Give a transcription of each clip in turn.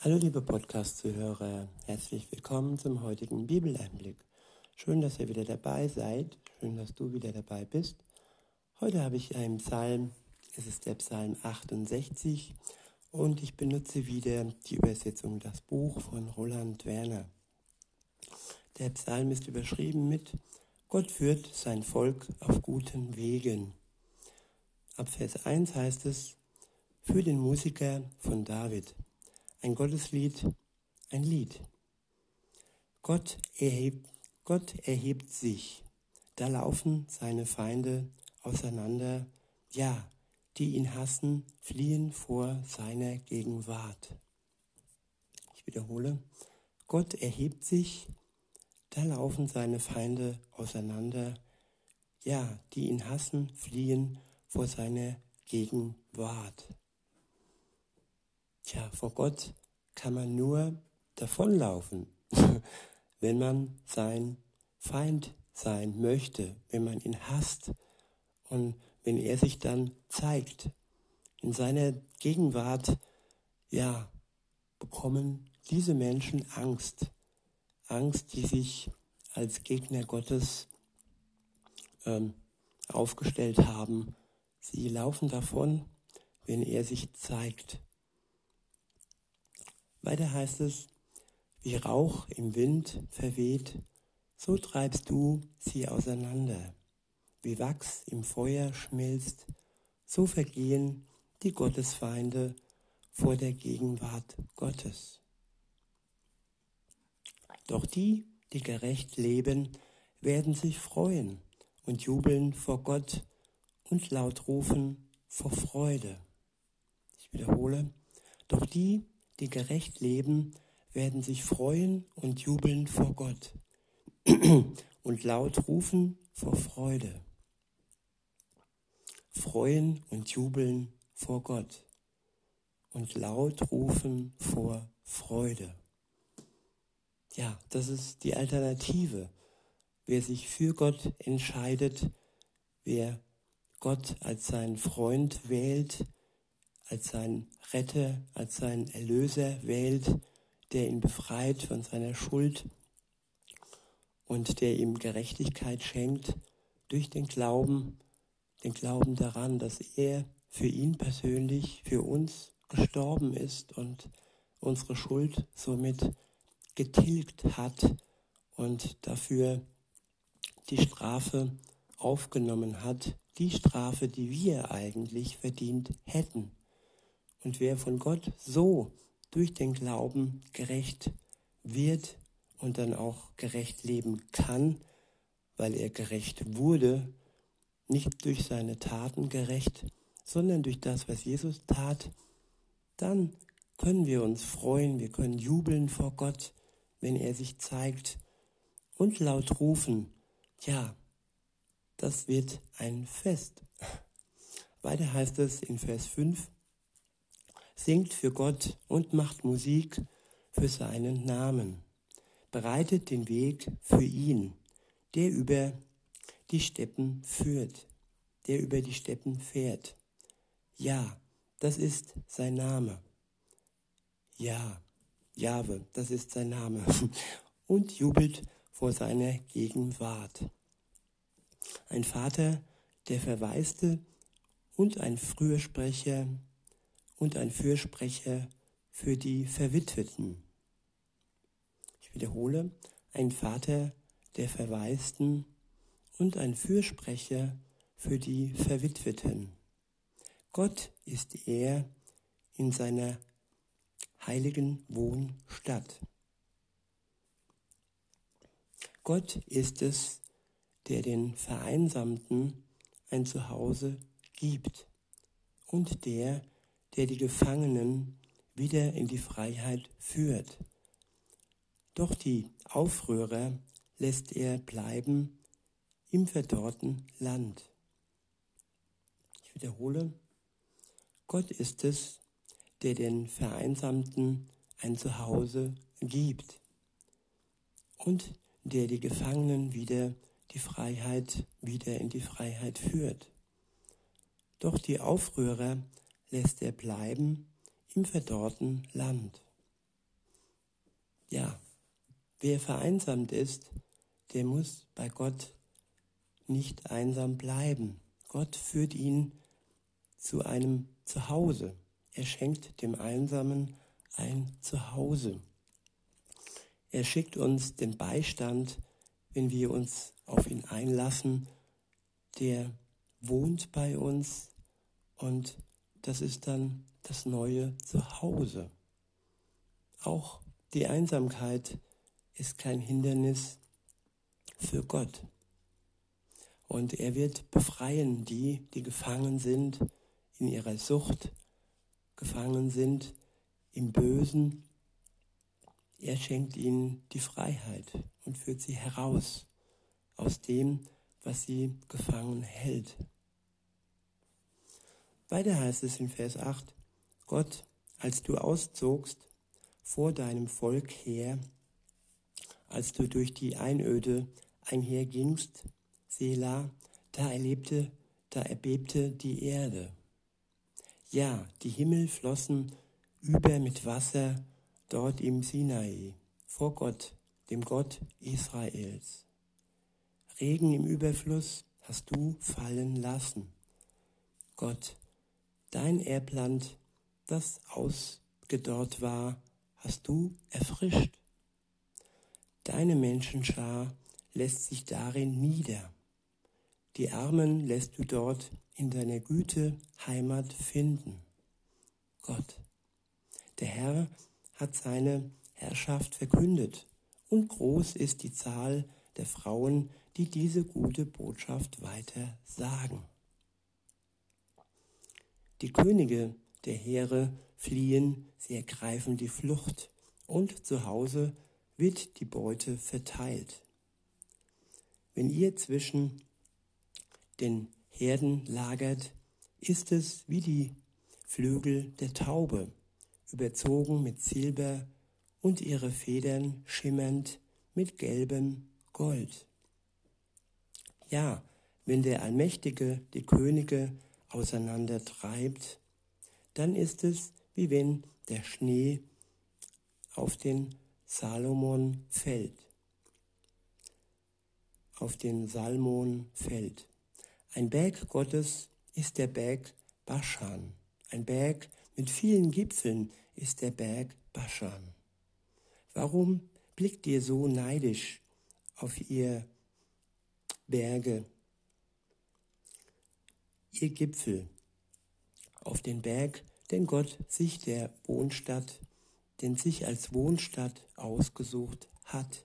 Hallo liebe Podcast-Zuhörer, herzlich willkommen zum heutigen Bibeleinblick. Schön, dass ihr wieder dabei seid, schön, dass du wieder dabei bist. Heute habe ich einen Psalm, es ist der Psalm 68 und ich benutze wieder die Übersetzung Das Buch von Roland Werner. Der Psalm ist überschrieben mit Gott führt sein Volk auf guten Wegen. Ab Vers 1 heißt es, für den Musiker von David. Ein Gotteslied, ein Lied. Gott erhebt, Gott erhebt sich. Da laufen seine Feinde auseinander. Ja, die ihn hassen, fliehen vor seiner Gegenwart. Ich wiederhole. Gott erhebt sich. Da laufen seine Feinde auseinander. Ja, die ihn hassen, fliehen vor seiner Gegenwart. Tja, vor Gott kann man nur davonlaufen, wenn man sein Feind sein möchte, wenn man ihn hasst und wenn er sich dann zeigt. In seiner Gegenwart, ja, bekommen diese Menschen Angst. Angst, die sich als Gegner Gottes ähm, aufgestellt haben. Sie laufen davon, wenn er sich zeigt. Weiter heißt es, wie Rauch im Wind verweht, so treibst du sie auseinander. Wie Wachs im Feuer schmilzt, so vergehen die Gottesfeinde vor der Gegenwart Gottes. Doch die, die gerecht leben, werden sich freuen und jubeln vor Gott und laut rufen vor Freude. Ich wiederhole, doch die, die gerecht leben, werden sich freuen und jubeln vor Gott und laut rufen vor Freude. Freuen und jubeln vor Gott und laut rufen vor Freude. Ja, das ist die Alternative. Wer sich für Gott entscheidet, wer Gott als seinen Freund wählt, als seinen Retter, als seinen Erlöser wählt, der ihn befreit von seiner Schuld und der ihm Gerechtigkeit schenkt durch den Glauben, den Glauben daran, dass er für ihn persönlich, für uns gestorben ist und unsere Schuld somit getilgt hat und dafür die Strafe aufgenommen hat, die Strafe, die wir eigentlich verdient hätten. Und wer von Gott so durch den Glauben gerecht wird und dann auch gerecht leben kann, weil er gerecht wurde, nicht durch seine Taten gerecht, sondern durch das, was Jesus tat, dann können wir uns freuen, wir können jubeln vor Gott, wenn er sich zeigt und laut rufen, ja, das wird ein Fest. Weiter heißt es in Vers 5, singt für Gott und macht Musik für seinen Namen. Bereitet den Weg für ihn, der über die Steppen führt, der über die Steppen fährt. Ja, das ist sein Name. Ja, Jahwe, das ist sein Name. Und jubelt vor seiner Gegenwart. Ein Vater, der Verwaiste und ein Frühersprecher, und ein Fürsprecher für die Verwitweten. Ich wiederhole, ein Vater der Verwaisten und ein Fürsprecher für die Verwitweten. Gott ist er in seiner heiligen Wohnstadt. Gott ist es, der den Vereinsamten ein Zuhause gibt und der der die Gefangenen wieder in die Freiheit führt. Doch die Aufrührer lässt er bleiben im verdorrten Land. Ich wiederhole, Gott ist es, der den Vereinsamten ein Zuhause gibt und der die Gefangenen wieder die Freiheit, wieder in die Freiheit führt. Doch die Aufrührer lässt er bleiben im verdorrten Land. ja, wer vereinsamt ist, der muss bei Gott nicht einsam bleiben. Gott führt ihn zu einem Zuhause. Er schenkt dem Einsamen ein Zuhause. Er schickt uns den Beistand, wenn wir uns auf ihn einlassen. Der wohnt bei uns und das ist dann das neue Zuhause. Auch die Einsamkeit ist kein Hindernis für Gott. Und er wird befreien die, die gefangen sind in ihrer Sucht, gefangen sind im Bösen. Er schenkt ihnen die Freiheit und führt sie heraus aus dem, was sie gefangen hält. Weiter heißt es in Vers 8, Gott, als du auszogst vor deinem Volk her, als du durch die Einöde einhergingst, Sela, da erlebte, da erbebte die Erde. Ja, die Himmel flossen über mit Wasser dort im Sinai, vor Gott, dem Gott Israels. Regen im Überfluss hast du fallen lassen. Gott, dein Erbland, das ausgedorrt war, hast du erfrischt. Deine Menschenschar lässt sich darin nieder. Die Armen lässt du dort in deiner Güte Heimat finden. Gott, der Herr hat seine Herrschaft verkündet und groß ist die Zahl der Frauen, die diese gute Botschaft weiter sagen. Die Könige der Heere fliehen, sie ergreifen die Flucht und zu Hause wird die Beute verteilt. Wenn ihr zwischen den Herden lagert, ist es wie die Flügel der Taube, überzogen mit Silber und ihre Federn schimmernd mit gelbem Gold. Ja, wenn der Allmächtige die Könige auseinandertreibt, dann ist es wie wenn der Schnee auf den Salomon fällt, auf den Salmon fällt. Ein Berg Gottes ist der Berg Baschan. Ein Berg mit vielen Gipfeln ist der Berg Baschan. Warum blickt ihr so neidisch auf ihr Berge, ihr Gipfel, auf den Berg, den Gott sich der Wohnstadt den sich als Wohnstadt ausgesucht hat.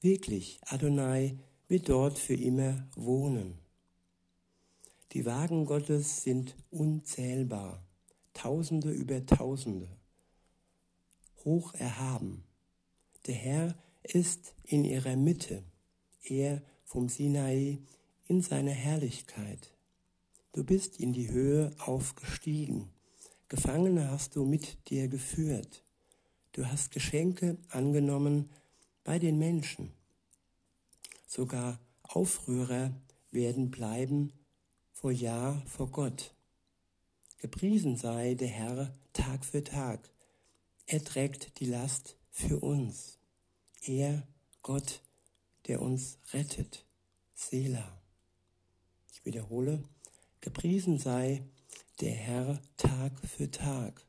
Wirklich, Adonai wird dort für immer wohnen. Die Wagen Gottes sind unzählbar, Tausende über Tausende, hoch erhaben. Der Herr ist in ihrer Mitte, er vom Sinai in seiner Herrlichkeit. Du bist in die Höhe aufgestiegen Gefangene hast du mit dir geführt. Du hast Geschenke angenommen bei den Menschen. Sogar Aufrührer werden bleiben vor Jahr vor Gott. Gepriesen sei der Herr Tag für Tag. Er trägt die Last für uns. Er, Gott, der uns rettet. Sela. Ich wiederhole, gepriesen sei der Herr Tag für Tag.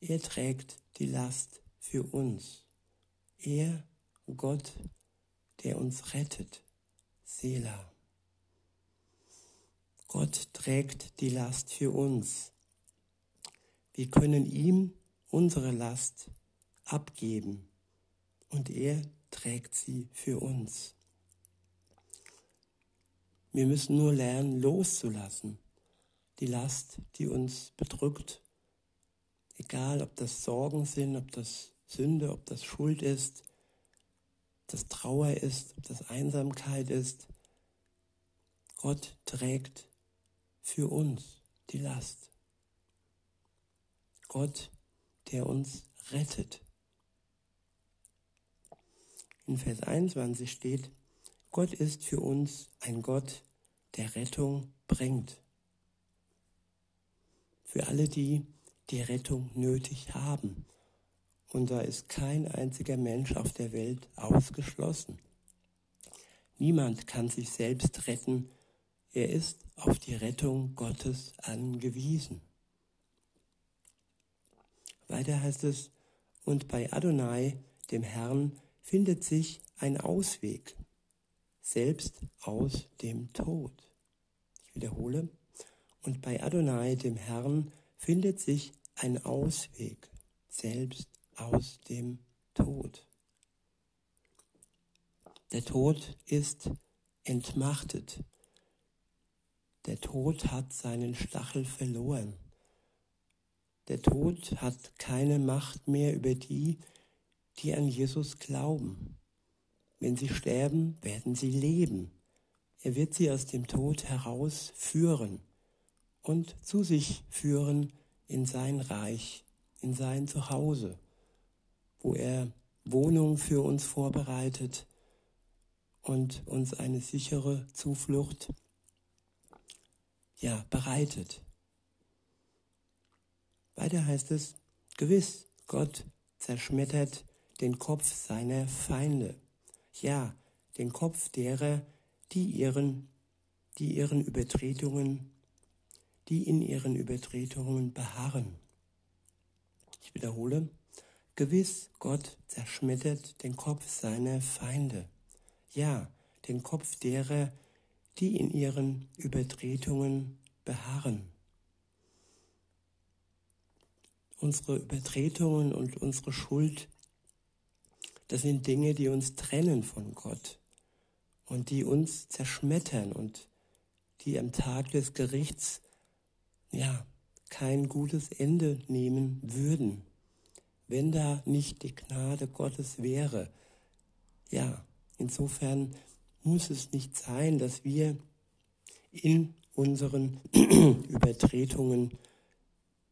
Er trägt die Last für uns. Er, Gott, der uns rettet. Sela. Gott trägt die Last für uns. Wir können ihm unsere Last abgeben und er trägt sie für uns. Wir müssen nur lernen, loszulassen die Last, die uns bedrückt. Egal, ob das Sorgen sind, ob das Sünde, ob das Schuld ist, ob das Trauer ist, ob das Einsamkeit ist. Gott trägt für uns die Last. Gott, der uns rettet. In Vers 21 steht, Gott ist für uns ein Gott, der Rettung bringt für alle die, die Rettung nötig haben Und da ist kein einziger Mensch auf der Welt ausgeschlossen. Niemand kann sich selbst retten. Er ist auf die Rettung Gottes angewiesen. Weiter heißt es, und bei Adonai, dem Herrn, findet sich ein Ausweg, selbst aus dem Tod. Ich wiederhole, und bei Adonai, dem Herrn, findet sich ein Ausweg, selbst aus dem Tod. Der Tod ist entmachtet. Der Tod hat seinen Stachel verloren. Der Tod hat keine Macht mehr über die, die an Jesus glauben. Wenn sie sterben, werden sie leben. Er wird sie aus dem Tod herausführen und zu sich führen in sein Reich, in sein Zuhause, wo er Wohnung für uns vorbereitet und uns eine sichere Zuflucht ja bereitet. Weiter heißt es, gewiss, Gott zerschmettert den Kopf seiner Feinde. Ja, den Kopf derer, die ihren, die ihren Übertretungen, die in ihren Übertretungen beharren. Ich wiederhole, gewiss, Gott zerschmettert den Kopf seiner Feinde. Ja, den Kopf derer, die in ihren Übertretungen beharren. unsere Übertretungen und unsere Schuld, das sind Dinge, die uns trennen von Gott und die uns zerschmettern und die am Tag des Gerichts ja kein gutes Ende nehmen würden, wenn da nicht die Gnade Gottes wäre. Ja, insofern muss es nicht sein, dass wir in unseren Übertretungen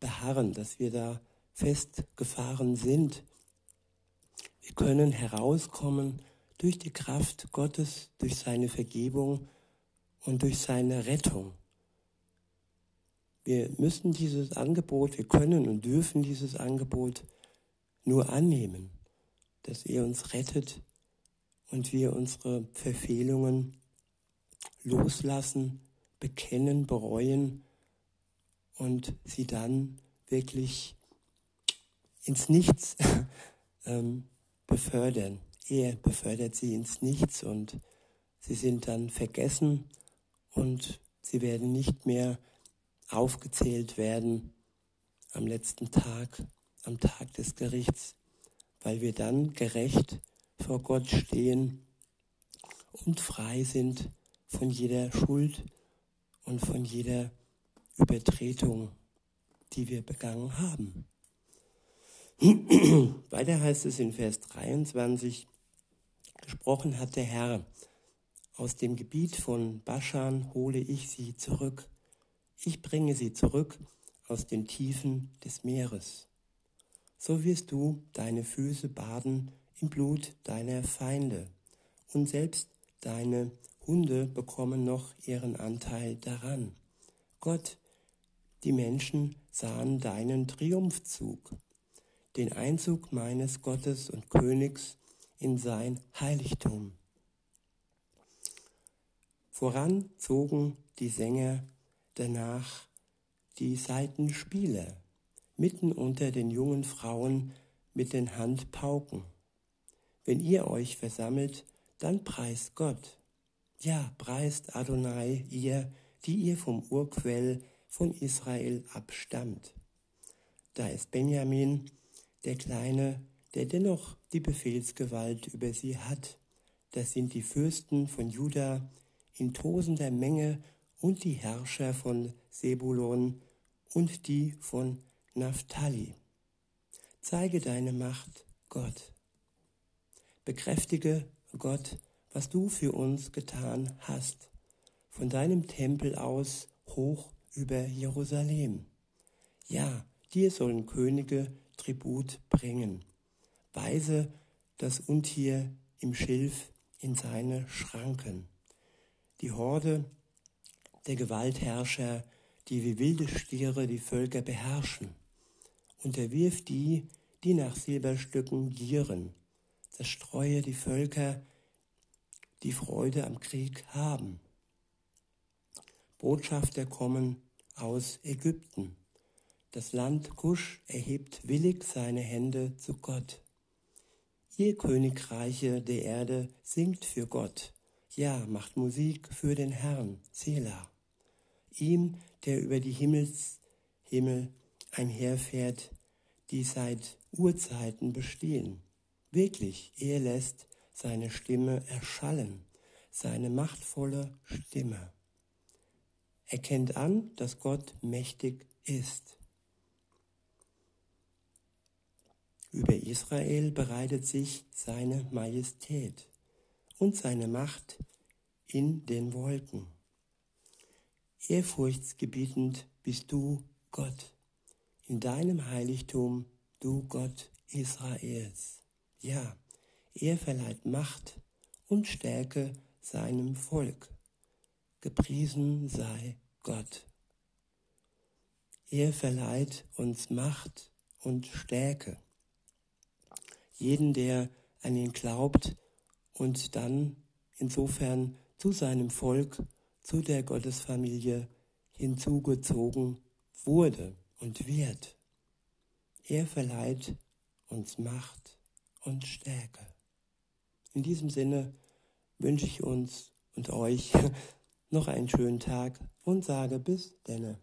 beharren, dass wir da festgefahren sind. Wir können herauskommen durch die Kraft Gottes, durch seine Vergebung und durch seine Rettung. Wir müssen dieses Angebot, wir können und dürfen dieses Angebot nur annehmen, dass er uns rettet und wir unsere Verfehlungen loslassen, bekennen, bereuen und sie dann wirklich ins Nichts ähm, befördern. Er befördert sie ins Nichts und sie sind dann vergessen und sie werden nicht mehr aufgezählt werden am letzten Tag, am Tag des Gerichts, weil wir dann gerecht vor Gott stehen und frei sind von jeder Schuld und von jeder Übertretung, die wir begangen haben. Weiter heißt es in Vers 23, gesprochen hat der Herr, aus dem Gebiet von Baschan hole ich sie zurück. Ich bringe sie zurück aus den Tiefen des Meeres. So wirst du deine Füße baden im Blut deiner Feinde, und selbst deine Hunde bekommen noch ihren Anteil daran. Gott die Menschen sahen deinen Triumphzug, den Einzug meines Gottes und Königs in sein Heiligtum. Voran zogen die Sänger danach die Seitenspieler, mitten unter den jungen Frauen mit den Handpauken. Wenn ihr euch versammelt, dann preist Gott. Ja, preist Adonai, ihr, die ihr vom Urquell von Israel abstammt. Da ist Benjamin, der Kleine, der dennoch die Befehlsgewalt über sie hat. Das sind die Fürsten von Juda in tosender Menge und die Herrscher von Sebulon und die von Naphtali. Zeige deine Macht, Gott. Bekräftige, Gott, was du für uns getan hast. Von deinem Tempel aus hoch über Jerusalem. Ja, dir sollen Könige Tribut bringen. Weise das Untier im Schilf in seine Schranken. Die Horde der Gewaltherrscher, die wie wilde Stiere die Völker beherrschen. Unterwirf die, die nach Silberstücken gieren. Zerstreue die Völker, die Freude am Krieg haben. Botschafter kommen aus Ägypten. Das Land Kusch erhebt willig seine Hände zu Gott. Ihr Königreiche der Erde singt für Gott, ja, macht Musik für den Herrn, Selah. Ihm, der über die Himmelshimmel einherfährt, die seit Urzeiten bestehen. Wirklich, er lässt seine Stimme erschallen, seine machtvolle Stimme. Erkennt an, dass Gott mächtig ist. Über Israel bereitet sich seine Majestät und seine Macht in den Wolken. Ehrfurchtsgebietend bist du Gott, in deinem Heiligtum, du Gott Israels. Ja, er verleiht Macht und Stärke seinem Volk. Gepriesen sei Gott. Er verleiht uns Macht und Stärke jeden, der an ihn glaubt und dann insofern zu seinem Volk, zu der Gottesfamilie hinzugezogen wurde und wird. Er verleiht uns Macht und Stärke. In diesem Sinne wünsche ich uns und euch noch einen schönen Tag und sage bis denne.